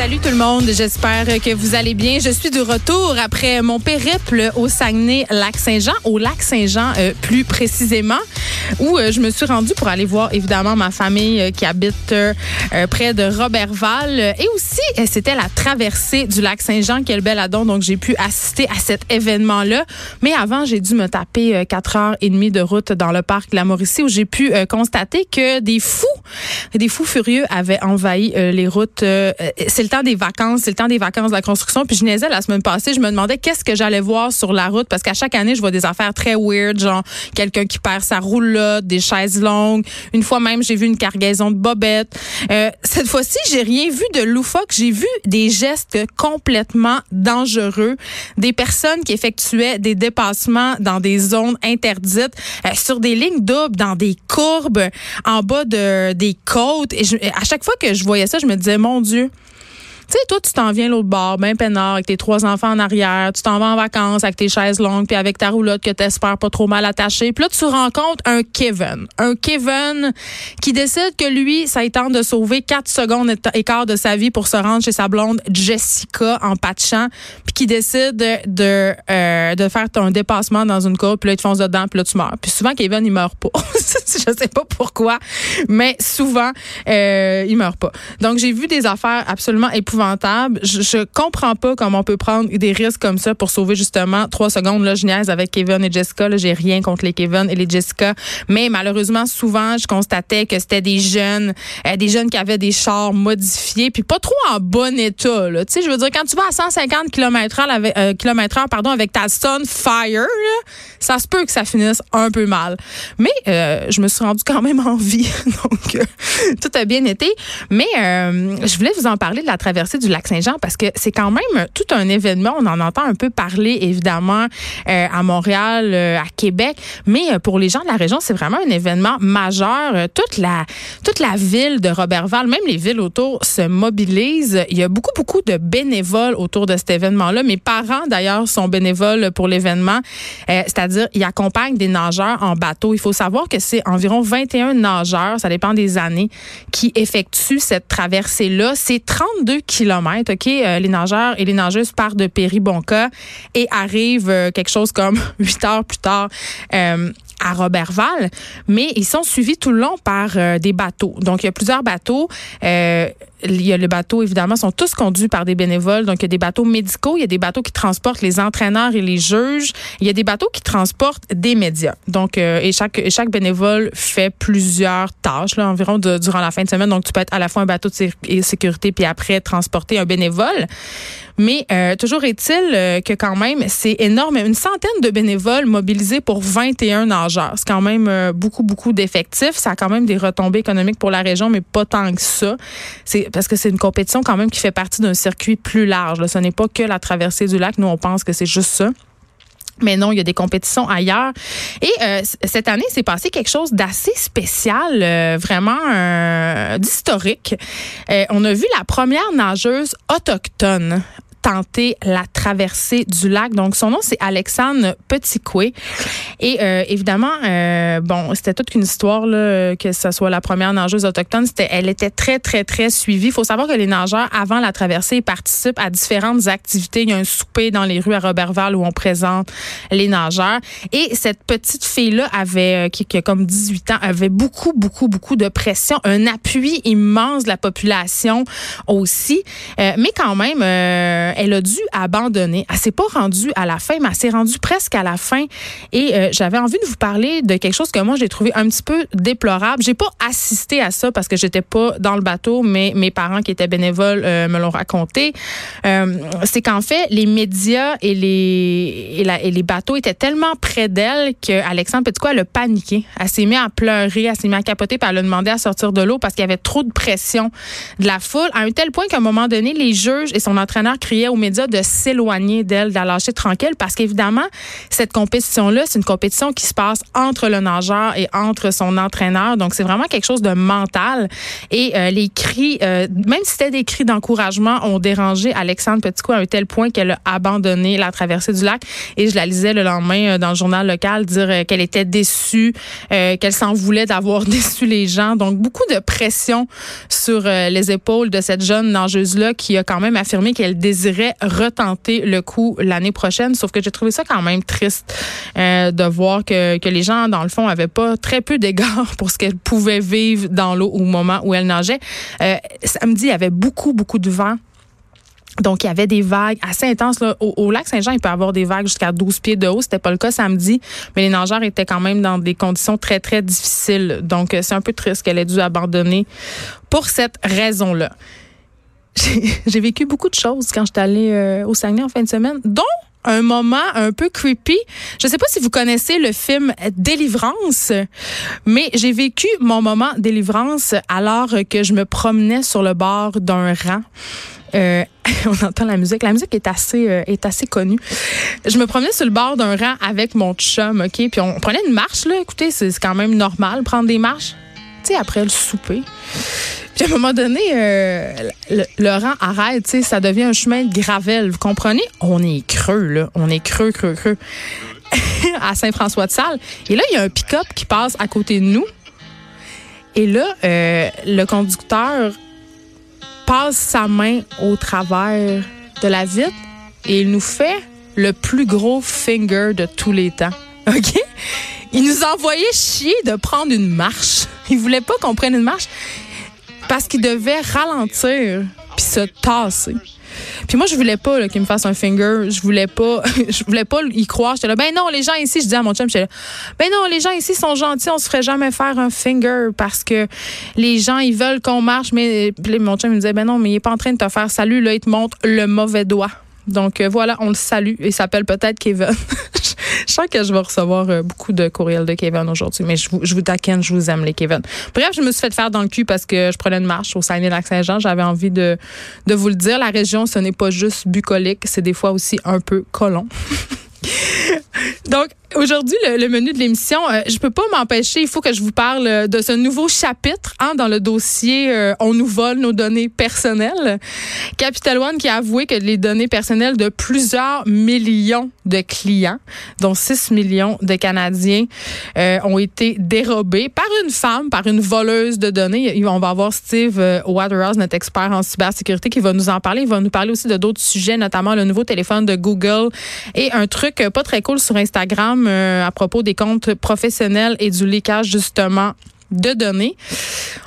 Salut tout le monde, j'espère que vous allez bien. Je suis de retour après mon périple au Saguenay-Lac-Saint-Jean, au Lac-Saint-Jean euh, plus précisément, où euh, je me suis rendue pour aller voir évidemment ma famille euh, qui habite près de Robertval. Et aussi, c'était la traversée du Lac-Saint-Jean, quel bel adon, donc j'ai pu assister à cet événement-là. Mais avant, j'ai dû me taper quatre heures et demie de route dans le parc de la Mauricie, où j'ai pu constater que des fous, des fous furieux avaient envahi les routes. C'est temps des vacances, c'est le temps des vacances de la construction. Puis je niaisais la semaine passée, je me demandais qu'est-ce que j'allais voir sur la route parce qu'à chaque année, je vois des affaires très weird, genre quelqu'un qui perd sa roulotte, des chaises longues. Une fois même, j'ai vu une cargaison de bobettes. Euh, cette fois-ci, j'ai rien vu de loufoque. J'ai vu des gestes complètement dangereux, des personnes qui effectuaient des dépassements dans des zones interdites, euh, sur des lignes doubles, dans des courbes, en bas de des côtes. Et à chaque fois que je voyais ça, je me disais, mon Dieu, tu sais, toi, tu t'en viens l'autre bord, ben peinard, avec tes trois enfants en arrière. Tu t'en vas en vacances avec tes chaises longues, puis avec ta roulotte que t'espères pas trop mal attachée. Puis là, tu rencontres un Kevin. Un Kevin qui décide que lui, ça est temps de sauver quatre secondes et quart de sa vie pour se rendre chez sa blonde Jessica en patchant, puis qui décide de, euh, de faire ton dépassement dans une courbe, puis là, il te fonce dedans, puis là, tu meurs. Puis souvent, Kevin, il meurt pas. Je sais pas pourquoi, mais souvent, euh, il meurt pas. Donc, j'ai vu des affaires absolument épouvantables je, je comprends pas comment on peut prendre des risques comme ça pour sauver justement trois secondes. Là, je niaise avec Kevin et Jessica. Là, j'ai rien contre les Kevin et les Jessica. Mais malheureusement, souvent, je constatais que c'était des jeunes, euh, des jeunes qui avaient des chars modifiés, puis pas trop en bon état. Tu sais, je veux dire, quand tu vas à 150 km h avec, euh, avec ta Sunfire, là, ça se peut que ça finisse un peu mal. Mais euh, je me suis rendue quand même en vie. Donc, tout a bien été. Mais je voulais vous en parler de la traversée du lac Saint-Jean parce que c'est quand même tout un événement. On en entend un peu parler, évidemment, euh, à Montréal, euh, à Québec, mais euh, pour les gens de la région, c'est vraiment un événement majeur. toute la toute la ville de Robertval, même les villes autour se mobilisent. Il y a beaucoup beaucoup de bénévoles autour de cet événement-là. Mes parents, d'ailleurs, sont bénévoles pour l'événement, c'est-à-dire ils accompagnent des nageurs en bateau. Il faut savoir que c'est environ 21 nageurs, ça dépend des années, qui effectuent cette traversée-là. C'est 32 kilomètres OK, euh, les nageurs et les nageuses partent de Péribonca et arrivent euh, quelque chose comme huit heures plus tard euh, à Robertval, mais ils sont suivis tout le long par des bateaux. Donc, il y a plusieurs bateaux il y a le bateau, évidemment, sont tous conduits par des bénévoles. Donc, il y a des bateaux médicaux, il y a des bateaux qui transportent les entraîneurs et les juges. Il y a des bateaux qui transportent des médias. Donc, euh, et chaque chaque bénévole fait plusieurs tâches, là, environ durant la fin de semaine. Donc, tu peux être à la fois un bateau de sécurité puis après transporter un bénévole. Mais euh, toujours est-il euh, que quand même, c'est énorme. Une centaine de bénévoles mobilisés pour 21 nageurs. C'est quand même beaucoup, beaucoup d'effectifs. Ça a quand même des retombées économiques pour la région, mais pas tant que ça. C'est parce que c'est une compétition quand même qui fait partie d'un circuit plus large. Ce n'est pas que la traversée du lac. Nous, on pense que c'est juste ça. Mais non, il y a des compétitions ailleurs. Et euh, cette année, c'est passé quelque chose d'assez spécial, euh, vraiment euh, d'historique. on a vu la première nageuse autochtone tenter la traversée du lac. Donc, son nom, c'est Alexandre Petitcoué. Et euh, évidemment, euh, bon, c'était toute une histoire, là, que ce soit la première nageuse autochtone. C'était, elle était très, très, très suivie. Il faut savoir que les nageurs, avant la traversée, participent à différentes activités. Il y a un souper dans les rues à Robertval où on présente les nageurs. Et cette petite fille-là avait, euh, qui, qui, a comme 18 ans, avait beaucoup, beaucoup, beaucoup de pression, un appui immense de la population aussi. Euh, mais quand même, euh, elle a dû abandonner. Elle s'est pas rendue à la fin, mais elle s'est rendue presque à la fin. Et euh, j'avais envie de vous parler de quelque chose que moi j'ai trouvé un petit peu déplorable. J'ai pas assisté à ça parce que j'étais pas dans le bateau, mais mes parents qui étaient bénévoles euh, me l'ont raconté. C'est qu'en fait, les médias et les et, les bateaux étaient tellement près d'elle que Alexandre Petitco, elle a paniqué. Elle s'est mise à pleurer, elle s'est mise à capoter, puis elle a demandé à sortir de l'eau parce qu'il y avait trop de pression de la foule, à un tel point qu'à un moment donné, les juges et son entraîneur criaient criait aux médias de s'éloigner d'elle, de la lâcher tranquille, parce qu'évidemment, cette compétition-là, c'est une compétition qui se passe entre le nageur et entre son entraîneur. Donc, c'est vraiment quelque chose de mental. Et euh, les cris, euh, même si c'était des cris d'encouragement, ont dérangé Alexandre Petitcou à un tel point qu'elle a abandonné la traversée du lac. Et je la lisais le lendemain dans le journal local dire qu'elle était déçue, qu'elle s'en voulait d'avoir déçu les gens. Donc, beaucoup de pression sur les épaules de cette jeune nageuse-là qui a quand même affirmé qu'elle désirait retenter le coup l'année prochaine. Sauf que j'ai trouvé ça quand même triste euh, de voir que, que les gens, dans le fond, avaient pas très peu d'égards pour ce qu'elle pouvait vivre dans l'eau au moment où elle nageait. Euh, samedi, il y avait beaucoup, beaucoup de vent. Donc, il y avait des vagues assez intenses. Là. Au, lac Saint-Jean, il peut y avoir des vagues jusqu'à 12 pieds de haut. C'était pas le cas samedi, mais les nageurs étaient quand même dans des conditions très, très difficiles. Donc, c'est un peu triste qu'elle ait dû abandonner pour cette raison-là. J'ai vécu beaucoup de choses quand j'étais allée euh, au Saguenay en fin de semaine, dont un moment un peu creepy. Je ne sais pas si vous connaissez le film Délivrance, mais j'ai vécu mon moment délivrance alors que je me promenais sur le bord d'un rang. Euh, on entend la musique. La musique est assez euh, est assez connue. Je me promenais sur le bord d'un rang avec mon chum, ok, puis on prenait une marche là. Écoutez, c'est quand même normal prendre des marches. Tu après le souper. Puis à un moment donné, euh, le, rang arrête, tu ça devient un chemin de gravelle. Vous comprenez? On est creux, là. On est creux, creux, creux. à Saint-François-de-Salle. Et là, il y a un pick-up qui passe à côté de nous. Et là, euh, le conducteur passe sa main au travers de la vitre et il nous fait le plus gros finger de tous les temps. OK? Il nous envoyait chier de prendre une marche. Il voulait pas qu'on prenne une marche parce qu'il devait ralentir puis se tasser. Puis moi, je voulais pas qu'il me fasse un finger. Je voulais pas, je voulais pas y croire. J'étais là, ben non, les gens ici, je dis à mon chum, j'étais là, ben non, les gens ici sont gentils, on se ferait jamais faire un finger parce que les gens, ils veulent qu'on marche. Mais mon chum me disait, ben non, mais il est pas en train de te faire salut, là, il te montre le mauvais doigt. Donc euh, voilà, on le salue. Il s'appelle peut-être Kevin. je sens que je vais recevoir euh, beaucoup de courriels de Kevin aujourd'hui, mais je vous, je vous taquine, je vous aime les Kevin. Bref, je me suis fait faire dans le cul parce que je prenais une marche au Saguenay-Lac-Saint-Jean. J'avais envie de, de vous le dire. La région, ce n'est pas juste bucolique, c'est des fois aussi un peu colon. Donc, Aujourd'hui, le, menu de l'émission, euh, je peux pas m'empêcher, il faut que je vous parle euh, de ce nouveau chapitre hein, dans le dossier euh, On nous vole nos données personnelles. Capital One qui a avoué que les données personnelles de plusieurs millions de clients, dont 6 millions de Canadiens, ont été dérobées par une femme, par une voleuse de données. On va avoir Steve Waterhouse, notre expert en cybersécurité, qui va nous en parler. Il va nous parler aussi de d'autres sujets, notamment le nouveau téléphone de Google et un truc pas très cool sur Instagram euh, à propos des comptes professionnels et du leakage justement de données.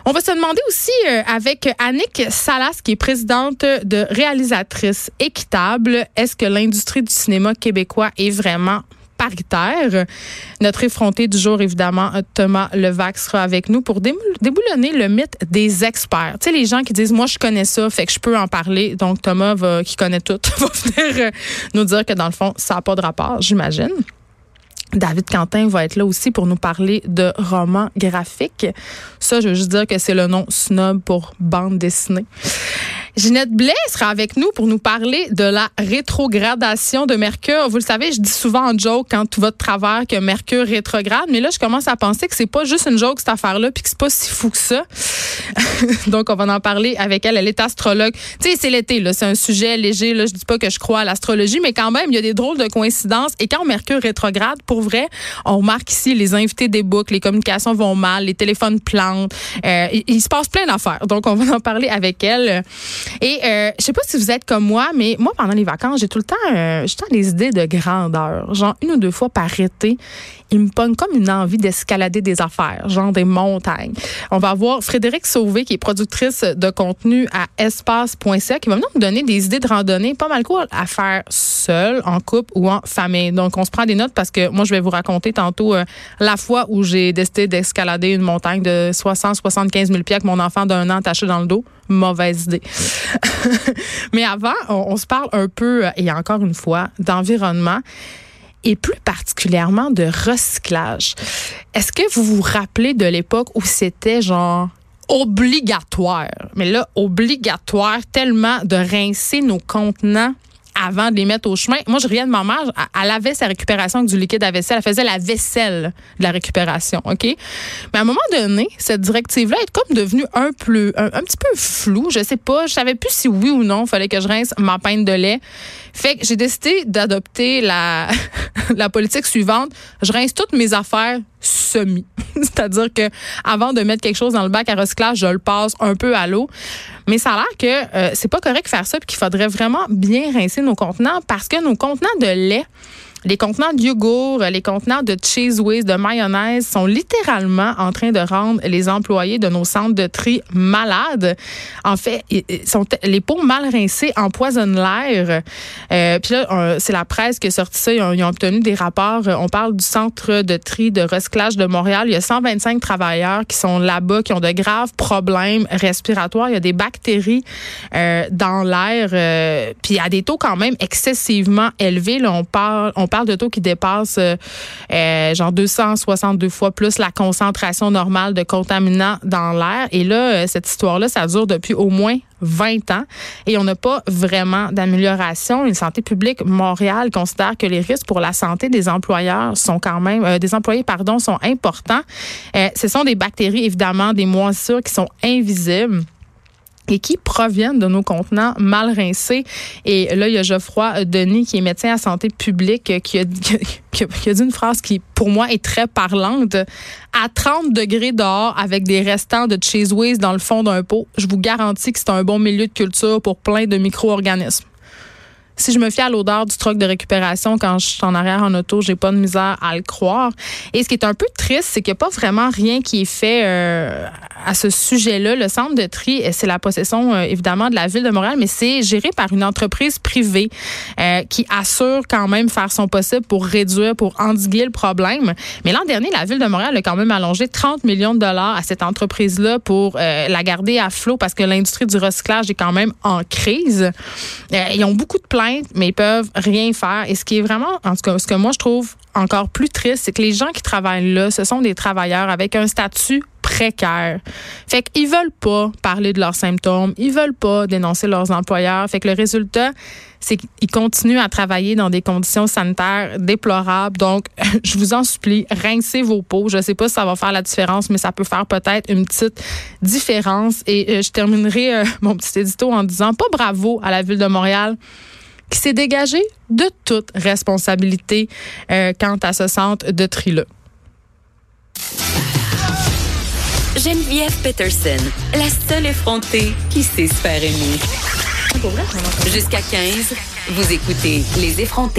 On va se demander aussi euh, avec Annick Salas, qui est présidente de Réalisatrice Équitable, est-ce que l'industrie du cinéma québécois est vraiment paritaire? Notre effronté du jour, évidemment, Thomas Levac sera avec nous pour déboulonner le mythe des experts. Tu sais, les gens qui disent, moi, je connais ça, fait que je peux en parler. Donc, Thomas, qui connaît tout, va venir euh, nous dire que, dans le fond, ça n'a pas de rapport, j'imagine. David Quentin va être là aussi pour nous parler de romans graphiques. Ça, je veux juste dire que c'est le nom snob pour bande dessinée. Ginette Blais sera avec nous pour nous parler de la rétrogradation de Mercure. Vous le savez, je dis souvent en joke quand tout va de travers que Mercure rétrograde, mais là, je commence à penser que c'est pas juste une joke cette affaire-là, puis que c'est pas si fou que ça. Donc, on va en parler avec elle. Elle est astrologue. Tu sais, c'est l'été, là. C'est un sujet léger, là. Je dis pas que je crois à l'astrologie, mais quand même, il y a des drôles de coïncidences. Et quand Mercure rétrograde, pour vrai, on remarque ici les invités des boucles, les communications vont mal, les téléphones plantent. Euh, il, se passe plein d'affaires. Donc, on va en parler avec elle. Et euh, je sais pas si vous êtes comme moi, mais moi, pendant les vacances, j'ai tout le temps, euh, j'ai des idées de grandeur. Genre, une ou deux fois par été, il me pogne comme une envie d'escalader des affaires, genre des montagnes. On va voir Frédéric Sauvé, qui est productrice de contenu à espace.ca, qui va nous donner des idées de randonnée pas mal cool à faire seul, en couple ou en famille. Donc, on se prend des notes parce que moi, je vais vous raconter tantôt euh, la fois où j'ai décidé d'escalader une montagne de 60-75 000 pieds avec mon enfant d'un an attaché dans le dos. Mauvaise idée. Mais avant, on, se parle un peu, euh, et encore une fois, d'environnement et plus particulièrement de recyclage. Est-ce que vous vous rappelez de l'époque où c'était genre obligatoire, mais là, obligatoire, tellement de rincer nos contenants avant de les mettre au chemin. Moi, je riais de ma mère. Elle avait sa récupération avec du liquide à vaisselle. Elle faisait la vaisselle de la récupération, OK? Mais à un moment donné, cette directive-là est comme devenue un, peu, un, petit peu floue. Je sais pas. Je savais plus si oui ou non fallait que je rince ma peine de lait. Fait que j'ai décidé d'adopter la, la politique suivante. Je rince toutes mes affaires semi. C'est-à-dire que avant de mettre quelque chose dans le bac à recyclage, je le passe un peu à l'eau. Mais ça a l'air que euh, c'est pas correct de faire ça, puis qu'il faudrait vraiment bien rincer nos contenants parce que nos contenants de lait les contenants de yogourt, les contenants de cheese whiz, de mayonnaise sont littéralement en train de rendre les employés de nos centres de tri malades. En fait, sont, les pots mal rincés empoisonnent l'air. Euh, puis là, c'est la presse qui a sorti ça. Ils ont, obtenu des rapports. On parle du centre de tri de recyclage de Montréal. Il y a 125 travailleurs qui sont là-bas, qui ont de graves problèmes respiratoires. Il y a des bactéries euh, dans l'air. Euh, puis à des taux quand même excessivement élevés. Là, on parle, on parle de taux qui dépassent euh, euh, genre 262 fois plus la concentration normale de contaminants dans l'air. Et là, euh, cette histoire-là, ça dure depuis au moins 20 ans et on n'a pas vraiment d'amélioration. Une santé publique Montréal considère que les risques pour la santé des employeurs sont quand même des employés pardon sont importants. ce sont des bactéries évidemment des moisissures qui sont invisibles et qui proviennent de nos contenants mal rincés. Et là, il y a Geoffroy Denis, qui est médecin à santé publique, qui a, dit une phrase qui, pour moi, est très parlante. À 30 degrés dehors, avec des restants de cheese dans le fond d'un pot, je vous garantis que c'est un bon milieu de culture pour plein de micro-organismes si je me fie à l'odeur du truck de récupération quand je suis en arrière en auto, j'ai pas de misère à le croire. Et ce qui est un peu triste, c'est qu'il n'y a pas vraiment rien qui est fait euh, à ce sujet-là. Le centre de tri, c'est la possession euh, évidemment de la ville de Montréal, mais c'est géré par une entreprise privée euh, qui assure quand même faire son possible pour réduire, pour endiguer le problème. Mais l'an dernier, la ville de Montréal a quand même allongé 30 millions de dollars à cette entreprise-là pour la garder à flot parce que l'industrie du recyclage est quand même en crise. ils ont beaucoup de mais ils peuvent rien faire. Et ce qui est vraiment, en tout cas, ce que moi je trouve encore plus triste, c'est que les gens qui travaillent là, ce sont des travailleurs avec un statut précaire. Fait qu'ils veulent pas parler de leurs symptômes, ils veulent pas dénoncer leurs employeurs. Fait que le résultat, c'est qu'ils continuent à travailler dans des conditions sanitaires déplorables. Donc, je vous en supplie, rincez vos peaux. Je sais pas si ça va faire la différence, mais ça peut faire peut-être une petite différence. Et euh, je terminerai euh, mon petit édito en disant pas bravo à la ville de Montréal qui s'est dégagé de toute responsabilité euh, quant à ce centre de tri-là. Geneviève Peterson, la seule effrontée qui sait se aimer. Jusqu'à 15, vous écoutez Les effrontés.